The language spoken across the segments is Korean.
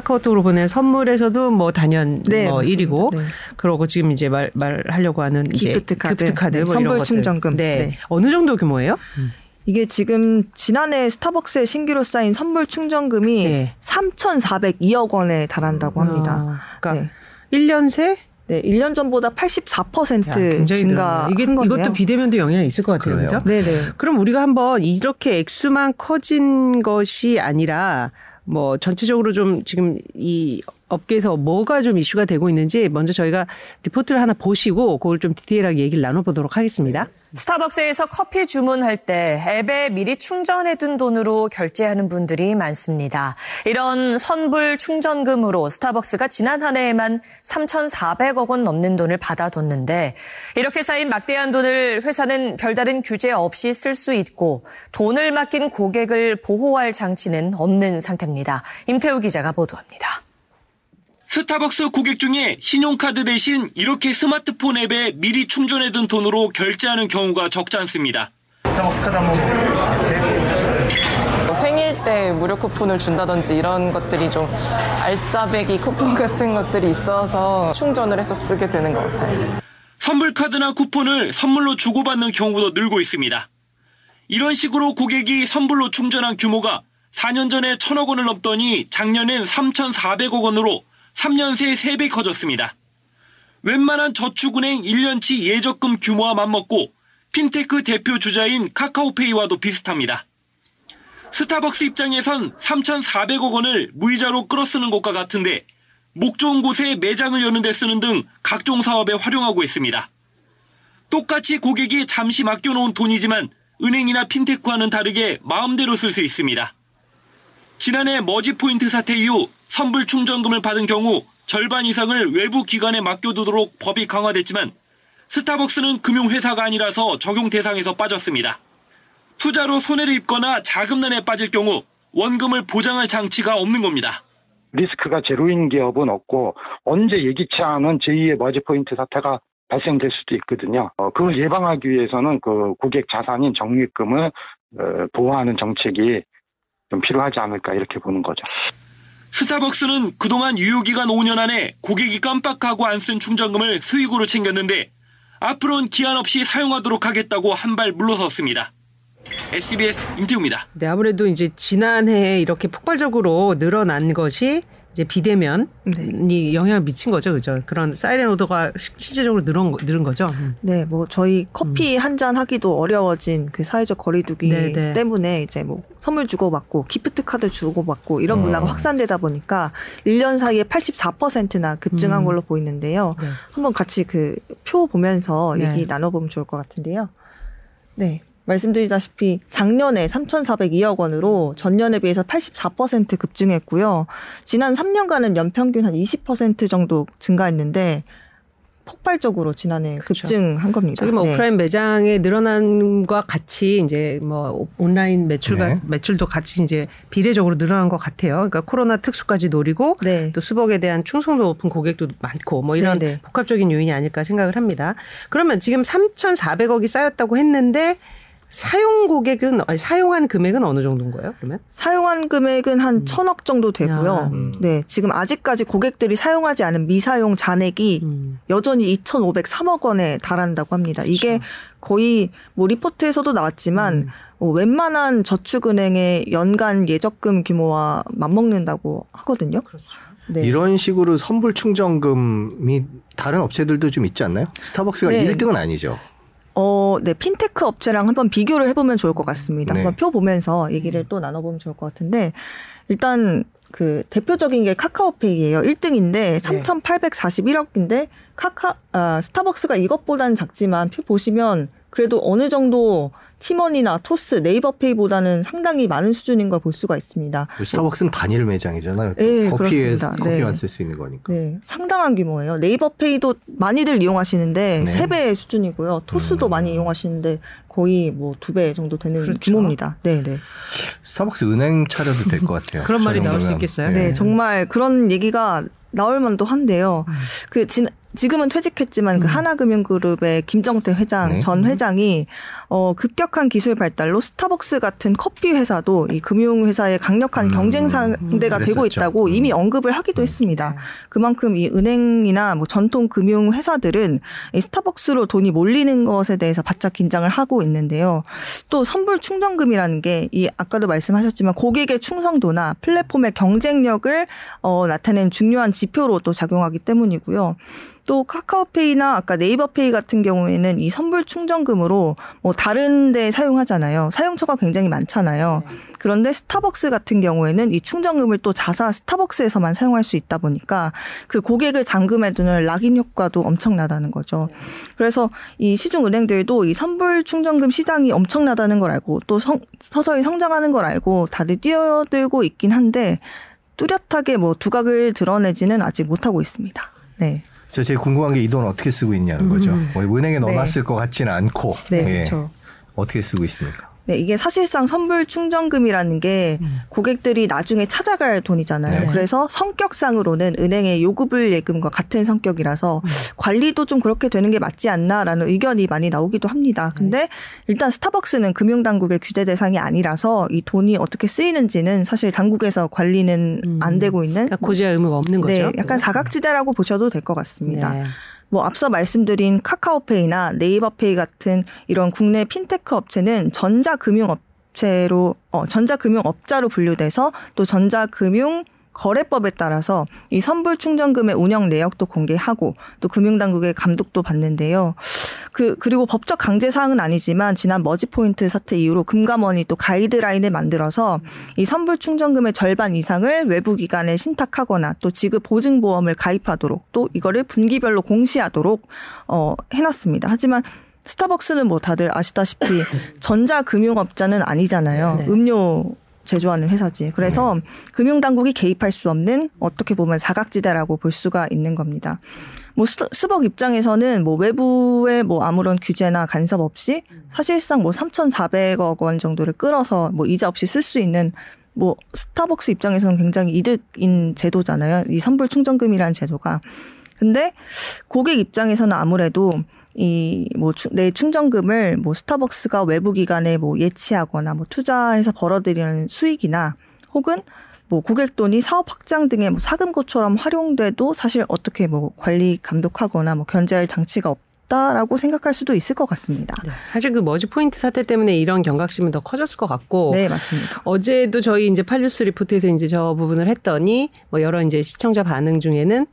카카오톡으로 보낸 선물에서도 뭐 단연 네, 뭐 1위고 네. 그러고 지금 이제 말 말하려고 하는 기프트 카드, 기프트 카드 네, 뭐 선불 충전금. 네. 네. 어느 정도 규모예요? 음. 이게 지금 지난해 스타벅스에 신규로 쌓인 선불 충전금이 네. 3,402억 원에 달한다고 합니다. 아, 그러니까 1년 새 네, 1년 전보다 84% 증가 이게 이것도 비대면도 영향이 있을 것 같아요. 그렇죠? 네, 네. 그럼 우리가 한번 이렇게 액수만 커진 것이 아니라 뭐 전체적으로 좀 지금 이 업계에서 뭐가 좀 이슈가 되고 있는지 먼저 저희가 리포트를 하나 보시고 그걸 좀 디테일하게 얘기를 나눠보도록 하겠습니다. 스타벅스에서 커피 주문할 때 앱에 미리 충전해둔 돈으로 결제하는 분들이 많습니다. 이런 선불 충전금으로 스타벅스가 지난 한 해에만 3,400억 원 넘는 돈을 받아뒀는데 이렇게 쌓인 막대한 돈을 회사는 별다른 규제 없이 쓸 수 있고 돈을 맡긴 고객을 보호할 장치는 없는 상태입니다. 임태우 기자가 보도합니다. 스타벅스 고객 중에 신용카드 대신 이렇게 스마트폰 앱에 미리 충전해둔 돈으로 결제하는 경우가 적지 않습니다. 스타벅스 카드 한번 뭐 생일 때 무료 쿠폰을 준다든지 이런 것들이 좀 알짜배기 쿠폰 같은 것들이 있어서 충전을 해서 쓰게 되는 것 같아요. 선물 카드나 쿠폰을 선물로 주고받는 경우도 늘고 있습니다. 이런 식으로 고객이 선불로 충전한 규모가 4년 전에 천억 원을 넘더니 작년엔 3,400억 원으로 3년 새 3배 커졌습니다. 웬만한 저축은행 1년치 예적금 규모와 맞먹고 핀테크 대표 주자인 카카오페이와도 비슷합니다. 스타벅스 입장에선 3,400억 원을 무이자로 끌어쓰는 것과 같은데 목 좋은 곳에 매장을 여는 데 쓰는 등 각종 사업에 활용하고 있습니다. 똑같이 고객이 잠시 맡겨놓은 돈이지만 은행이나 핀테크와는 다르게 마음대로 쓸 수 있습니다. 지난해 머지포인트 사태 이후 선불 충전금을 받은 경우 절반 이상을 외부 기관에 맡겨두도록 법이 강화됐지만 스타벅스는 금융회사가 아니라서 적용 대상에서 빠졌습니다. 투자로 손해를 입거나 자금난에 빠질 경우 원금을 보장할 장치가 없는 겁니다. 리스크가 제로인 기업은 없고 언제 예기치 않은 제2의 머지 포인트 사태가 발생될 수도 있거든요. 어, 그걸 예방하기 위해서는 그 고객 자산인 적립금을 어, 보호하는 정책이 좀 필요하지 않을까 이렇게 보는 거죠. 스타벅스는 그동안 유효기간 5년 안에 고객이 깜빡하고 안 쓴 충전금을 수익으로 챙겼는데 앞으로는 기한 없이 사용하도록 하겠다고 한 발 물러섰습니다. SBS 임태우입니다. 네, 아무래도 이제 지난해에 이렇게 폭발적으로 늘어난 것이 이제 비대면이 네. 영향을 미친 거죠, 그죠? 그런 사이렌 오더가 실제적으로 늘은 늘은 거죠. 음. 네, 뭐 저희 커피 음. 한잔 하기도 어려워진 그 사회적 거리두기 네네. 네. 때문에 이제 뭐 선물 주고 받고 기프트 카드 주고 받고 이런 어. 문화가 확산되다 보니까 1년 사이에 84%나 급증한 음. 걸로 보이는데요. 네. 한번 같이 그 표 보면서 네. 얘기 나눠보면 좋을 것 같은데요. 네. 말씀드리다시피 작년에 3,402억 원으로 전년에 비해서 84% 급증했고요. 지난 3년간은 연평균 한 20% 정도 증가했는데 폭발적으로 지난해 그렇죠. 급증한 겁니다. 저기 뭐 네. 오프라인 매장의 늘어난과 같이 이제 뭐 온라인 매출과 네. 매출도 같이 이제 비례적으로 늘어난 것 같아요. 그러니까 코로나 특수까지 노리고 네. 또 수복에 대한 충성도 높은 고객도 많고 뭐 이런 네, 네. 복합적인 요인이 아닐까 생각을 합니다. 그러면 지금 3,400억이 쌓였다고 했는데 사용 고객은 사용한 금액은 어느 정도인 거예요? 그러면 사용한 금액은 한 음. 천억 정도 되고요. 음. 네, 지금 아직까지 고객들이 사용하지 않은 미사용 잔액이 음. 여전히 2,503억 원에 달한다고 합니다. 이게 그렇죠. 거의 뭐 리포트에서도 나왔지만 음. 어, 웬만한 저축은행의 연간 예적금 규모와 맞먹는다고 하거든요. 그렇죠. 네. 이런 식으로 선불 충전금이 다른 업체들도 좀 있지 않나요? 스타벅스가 네. 1등은 아니죠. 어, 네, 핀테크 업체랑 한번 비교를 해보면 좋을 것 같습니다. 네. 한번 표 보면서 얘기를 또 나눠보면 좋을 것 같은데, 일단 그 대표적인 게 카카오페이예요. 1등인데 3,841억인데 카카 아, 스타벅스가 이것보다는 작지만 표 보시면 그래도 어느 정도 티머니나 토스, 네이버페이보다는 상당히 많은 수준인 걸 볼 수가 있습니다. 스타벅스는 단일 매장이잖아요. 네, 커피에 커피만 네. 쓸수 있는 거니까. 네, 상당한 규모예요. 네이버페이도 많이들 이용하시는데 세배 수준이고요. 토스도 음. 많이 이용하시는데 거의 뭐 두 배 정도 되는 그렇죠. 규모입니다. 네, 네. 스타벅스 은행 차려도 될 것 같아요. 그런 말이 나올 수 있겠어요. 네, 네, 정말 그런 얘기가 나올 만도 한데요. 음. 그 진, 지금은 퇴직했지만 그 음. 그 하나금융그룹의 김정태 회장 네. 전 회장이 어 급격한 기술 발달로 스타벅스 같은 커피 회사도 이 금융 회사의 강력한 음. 경쟁 상대가 음. 되고 있다고 음. 이미 언급을 하기도 했습니다. 그만큼 이 은행이나 뭐 전통 금융 회사들은 이 스타벅스로 돈이 몰리는 것에 대해서 바짝 긴장을 하고 있는데요. 또 선불 충전금이라는 게 이 아까도 말씀하셨지만 고객의 충성도나 플랫폼의 경쟁력을 어 나타낸 중요한 지표로 또 작용하기 때문이고요. 또 카카오페이나 아까 네이버페이 같은 경우에는 이 선불 충전금으로 뭐 다른 데 사용하잖아요. 사용처가 굉장히 많잖아요. 그런데 스타벅스 같은 경우에는 이 충전금을 또 자사 스타벅스에서만 사용할 수 있다 보니까 그 고객을 잠금해 두는 락인 효과도 엄청나다는 거죠. 그래서 이 시중 은행들도 이 선불 충전금 시장이 엄청나다는 걸 알고 또 성, 서서히 성장하는 걸 알고 다들 뛰어들고 있긴 한데 뚜렷하게 뭐 두각을 드러내지는 아직 못하고 있습니다. 네. 저 제일 궁금한 게 이 돈 어떻게 쓰고 있냐는 거죠. 음. 뭐 은행에 넣어놨을 네. 것 같지는 않고 네, 예. 그렇죠. 어떻게 쓰고 있습니까? 네, 이게 사실상 선불 충전금이라는 게 음. 고객들이 나중에 찾아갈 돈이잖아요. 네. 그래서 성격상으로는 은행의 요구불 예금과 같은 성격이라서 음. 관리도 좀 그렇게 되는 게 맞지 않나라는 의견이 많이 나오기도 합니다. 근데 네. 일단 스타벅스는 금융당국의 규제 대상이 아니라서 이 돈이 어떻게 쓰이는지는 사실 당국에서 관리는 음. 안 되고 있는 그러니까 고지할 의무가 없는 거죠. 네, 약간 사각지대라고 보셔도 될 것 같습니다. 네. 뭐 앞서 말씀드린 카카오페이나 네이버페이 같은 이런 국내 핀테크 업체는 전자금융 업체로 어 전자금융업자로 분류돼서 또 전자금융 거래법에 따라서 이 선불 충전금의 운영 내역도 공개하고 또 금융당국의 감독도 받는데요. 그 그리고 법적 강제 사항은 아니지만 지난 머지 포인트 사태 이후로 금감원이 또 가이드라인을 만들어서 이 선불 충전금의 절반 이상을 외부 기관에 신탁하거나 또 지급 보증 보험을 가입하도록 또 이거를 분기별로 공시하도록 어 해놨습니다. 하지만 스타벅스는 뭐 다들 아시다시피 전자금융업자는 아니잖아요. 네. 음료 제조하는 회사지. 그래서 네. 금융당국이 개입할 수 없는 어떻게 보면 사각지대라고 볼 수가 있는 겁니다. 뭐 스벅 입장에서는 뭐 외부의 뭐 아무런 규제나 간섭 없이 사실상 뭐 3,400억 원 정도를 끌어서 뭐 이자 없이 쓸 수 있는 뭐 스타벅스 입장에서는 굉장히 이득인 제도잖아요. 이 선불 충전금이라는 제도가. 근데 고객 입장에서는 아무래도 이뭐내 충전금을 뭐 스타벅스가 외부 기관에 뭐 예치하거나 뭐 투자해서 벌어들이는 수익이나 혹은 뭐 고객 돈이 사업 확장 등의 뭐 사금고처럼 활용돼도 사실 어떻게 뭐 관리 감독하거나 뭐 견제할 장치가 없다라고 생각할 수도 있을 것 같습니다. 네, 사실 그 머지 포인트 사태 때문에 이런 경각심은 더 커졌을 것 같고. 네, 맞습니다. 어제도 저희 이제 팔뉴스 리포트에서 이제 저 부분을 했더니 뭐 여러 이제 시청자 반응 중에는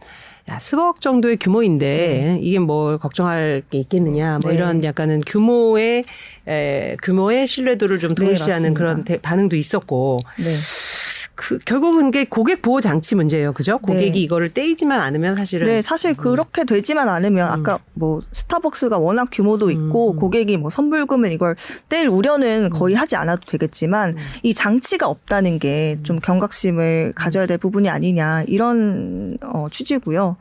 야, 수억 정도의 규모인데 네. 이게 뭘 걱정할 게 있겠느냐 뭐 네. 이런 약간은 규모의 에, 규모의 신뢰도를 좀 도시하는 네, 그런 대, 반응도 있었고 네. 그 결국은 게 고객 보호 장치 문제예요. 그죠? 고객이 네. 이거를 떼이지만 않으면 사실은 네, 사실 음. 그렇게 되지만 않으면 음. 아까 뭐 스타벅스가 워낙 규모도 있고 음. 고객이 뭐 선불금을 이걸 뗄 우려는 음. 거의 하지 않아도 되겠지만 음. 이 장치가 없다는 게좀 음. 경각심을 가져야 될 부분이 아니냐 이런 어 취지고요.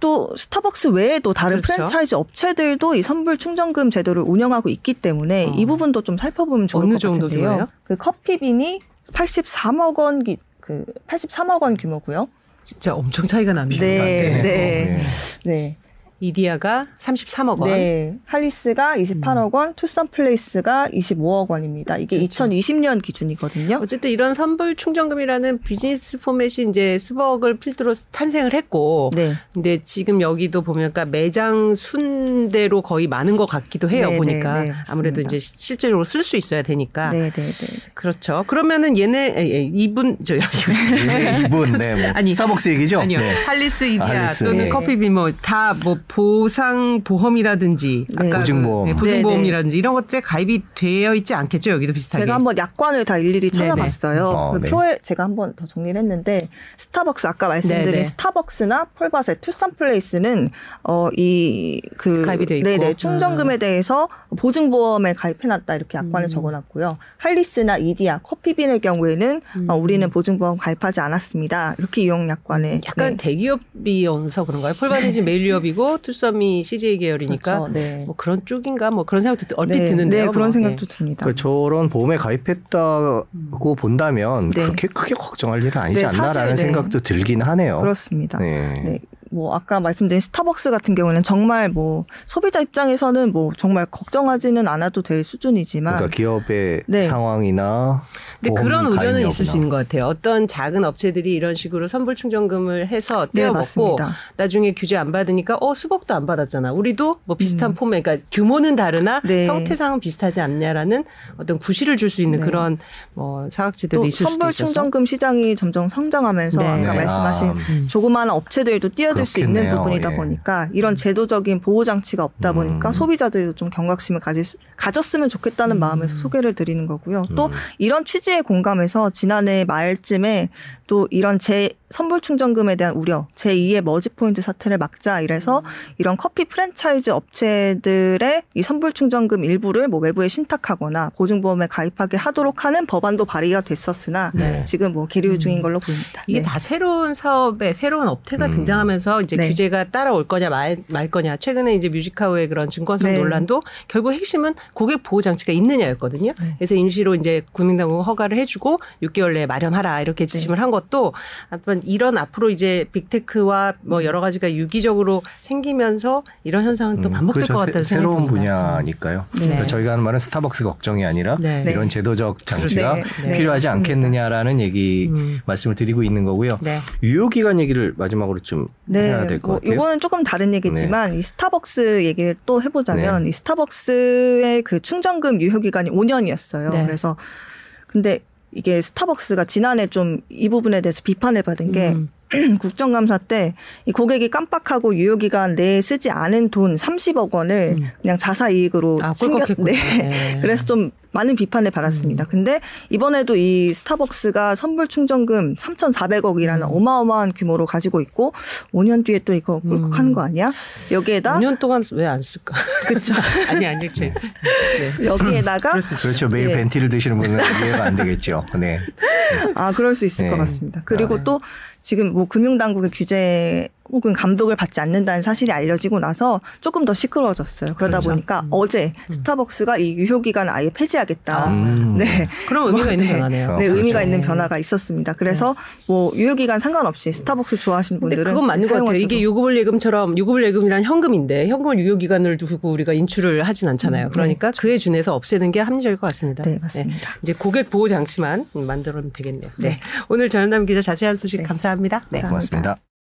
또 스타벅스 외에도 다른 그렇죠. 프랜차이즈 업체들도 이 선불 충전금 제도를 운영하고 있기 때문에 어. 이 부분도 좀 살펴보면 좋을 것 같은데요. 그 커피빈이 83억 원, 그 83억 원 규모고요. 진짜 엄청 차이가 납니다. 네, 네, 네. 네. 이디야가 33억 원. 네. 할리스가 28억 원, 투썸 플레이스가 25억 원입니다. 이게 그렇죠. 2020년 기준이거든요. 어쨌든 이런 선불 충전금이라는 비즈니스 포맷이 이제 스벅을 필두로 탄생을 했고 네. 근데 지금 여기도 보면 그러니까 매장 순대로 거의 많은 것 같기도 해요. 네, 보니까. 네, 네, 아무래도 이제 실제로 쓸 수 있어야 되니까. 네, 네, 네. 그렇죠. 그러면은 얘네 이분 저 이분 네. 뭐 아니 스타벅스 얘기죠? 아니요. 네. 할리스 이디야 할리스. 또는 네. 커피빈 뭐다뭐 보상 보험이라든지 네. 아까 보증보험, 네, 보증보험이라든지 네, 네. 이런 것들에 가입이 되어 있지 않겠죠 여기도 비슷하게. 제가 한번 약관을 다 일일이 찾아봤어요. 어, 그 표에 제가 한번 더 정리를 했는데 스타벅스 아까 말씀드린 네네. 스타벅스나 폴바셋, 투썸플레이스는 어이그 가입이 돼 있고 네네, 충전금에 음. 대해서 보증보험에 가입해놨다 이렇게 약관을 음. 적어놨고요. 할리스나 이디야, 커피빈의 경우에는 음. 어, 우리는 보증보험 가입하지 않았습니다. 이렇게 이용 약관에 약간 네. 대기업이어서 그런가요? 폴바셋이 메일유업이고 투썸이 CJ 계열이니까 그렇죠. 네. 뭐 그런 쪽인가 뭐 그런 생각도 얼핏 네. 드는데요. 네, 그런 뭐. 생각도 듭니다. 그 저런 보험에 가입했다고 음. 본다면 네. 그렇게 크게 걱정할 일은 아니지 네, 않나라는 네. 생각도 들긴 하네요. 그렇습니다. 네. 뭐 아까 말씀드린 스타벅스 같은 경우는 정말 뭐 소비자 입장에서는 뭐 정말 걱정하지는 않아도 될 수준이지만 그러니까 기업의 네. 상황이나 근데 그런 우려는 있을 수 있는 것 같아요. 어떤 작은 업체들이 이런 식으로 선불 충전금을 해서 떼어 먹고 네, 나중에 규제 안 받으니까 어 수복도 안 받았잖아. 우리도 뭐 비슷한 음. 폼에 그러니까 규모는 다르나 네. 형태상은 비슷하지 않냐라는 어떤 구실을 줄 수 있는 네. 그런 뭐 사각지들이 있을 수도 있어서 선불 충전금 시장이 점점 성장하면서 네. 아까 말씀하신 아. 조그마한 업체들도 뛰어들 수 있는 부분이다 예. 보니까 이런 제도적인 보호 장치가 없다 보니까 음. 소비자들도 좀 경각심을 가질, 가졌으면 좋겠다는 음. 마음에서 소개를 드리는 거고요. 또 음. 이런 취지에 공감해서 지난해 말쯤에 또 이런 제 선불 충전금에 대한 우려, 제2의 머지 포인트 사태를 막자 이래서 이런 커피 프랜차이즈 업체들의 이 선불 충전금 일부를 뭐 외부에 신탁하거나 보증보험에 가입하게 하도록 하는 법안도 발의가 됐었으나 네. 지금 뭐 계류 중인 음. 걸로 보입니다. 이게 네. 다 새로운 사업에 새로운 업태가 음. 등장하면서 이제 네. 규제가 따라올 거냐 말, 말 거냐. 최근에 이제 뮤직카우의 그런 증권성 네. 논란도 결국 핵심은 고객 보호 장치가 있느냐였거든요. 네. 그래서 임시로 이제 국민당국 허가를 해주고 6개월 내에 마련하라 이렇게 지침을 한 것. 것도 한번 이런 앞으로 이제 빅테크와 뭐 여러 가지가 유기적으로 생기면서 이런 현상은 또 음, 반복될 음, 그렇죠. 것 같다는 생각이 새로운 분야니까요. 네. 그러니까 저희가 하는 말은 스타벅스 걱정이 아니라 네. 이런 제도적 장치가 네. 네. 필요하지 않겠느냐라는 얘기 음. 말씀을 드리고 있는 거고요. 네. 유효 기간 얘기를 마지막으로 좀 네. 해야 될것 뭐 같아요. 이거는 조금 다른 얘기지만 이 스타벅스 얘기를 또 해보자면 이 스타벅스의 그 충전금 유효 기간이 5년이었어요. 그래서 근데 이게 스타벅스가 지난해 좀 이 부분에 대해서 비판을 받은 게 음. 국정감사 때 이 고객이 깜빡하고 유효 기간 내에 쓰지 않은 돈 30억 원을 음. 그냥 자사 이익으로 아, 챙겼 네. 네. 그래서 좀 많은 비판을 받았습니다. 음. 근데 이번에도 이 스타벅스가 선불 충전금 3,400억이라는 음. 어마어마한 규모로 가지고 있고 5년 뒤에 또 이거 꿀꺽하는 음. 거 아니야? 여기에다 5년 동안 왜 안 쓸까? 그렇죠. 아니 아닐지. 네. 여기에다가 그렇죠. 매일 네. 벤티를 드시는 분은 이해가 안 되겠죠. 네. 아 그럴 수 있을 네. 것 같습니다. 그리고 아. 또 지금 뭐 금융당국의 규제 혹은 감독을 받지 않는다는 사실이 알려지고 나서 조금 더 시끄러워졌어요. 그러다 그렇죠. 보니까 음. 어제 음. 스타벅스가 이 유효 기간을 아예 폐지하겠다. 음. 네. 그럼 의미가 뭐, 있는 네. 변화네요. 네, 그렇죠. 의미가 있는 변화가 있었습니다. 그래서 네. 뭐 유효 기간 상관없이 스타벅스 좋아하시는 분들은 그건 맞는 것 같아요. 이게 유급을 예금처럼 유급을 예금이란 현금인데 현금을 유효 기간을 두고 우리가 인출을 하진 않잖아요. 음. 그러니까 네. 그에 준해서 없애는 게 합리적일 것 같습니다. 네, 맞습니다. 네. 이제 고객 보호 장치만 만들어면 되겠네요. 네. 오늘 전현남 기자 자세한 소식 감사합니다. 네. 고맙습니다.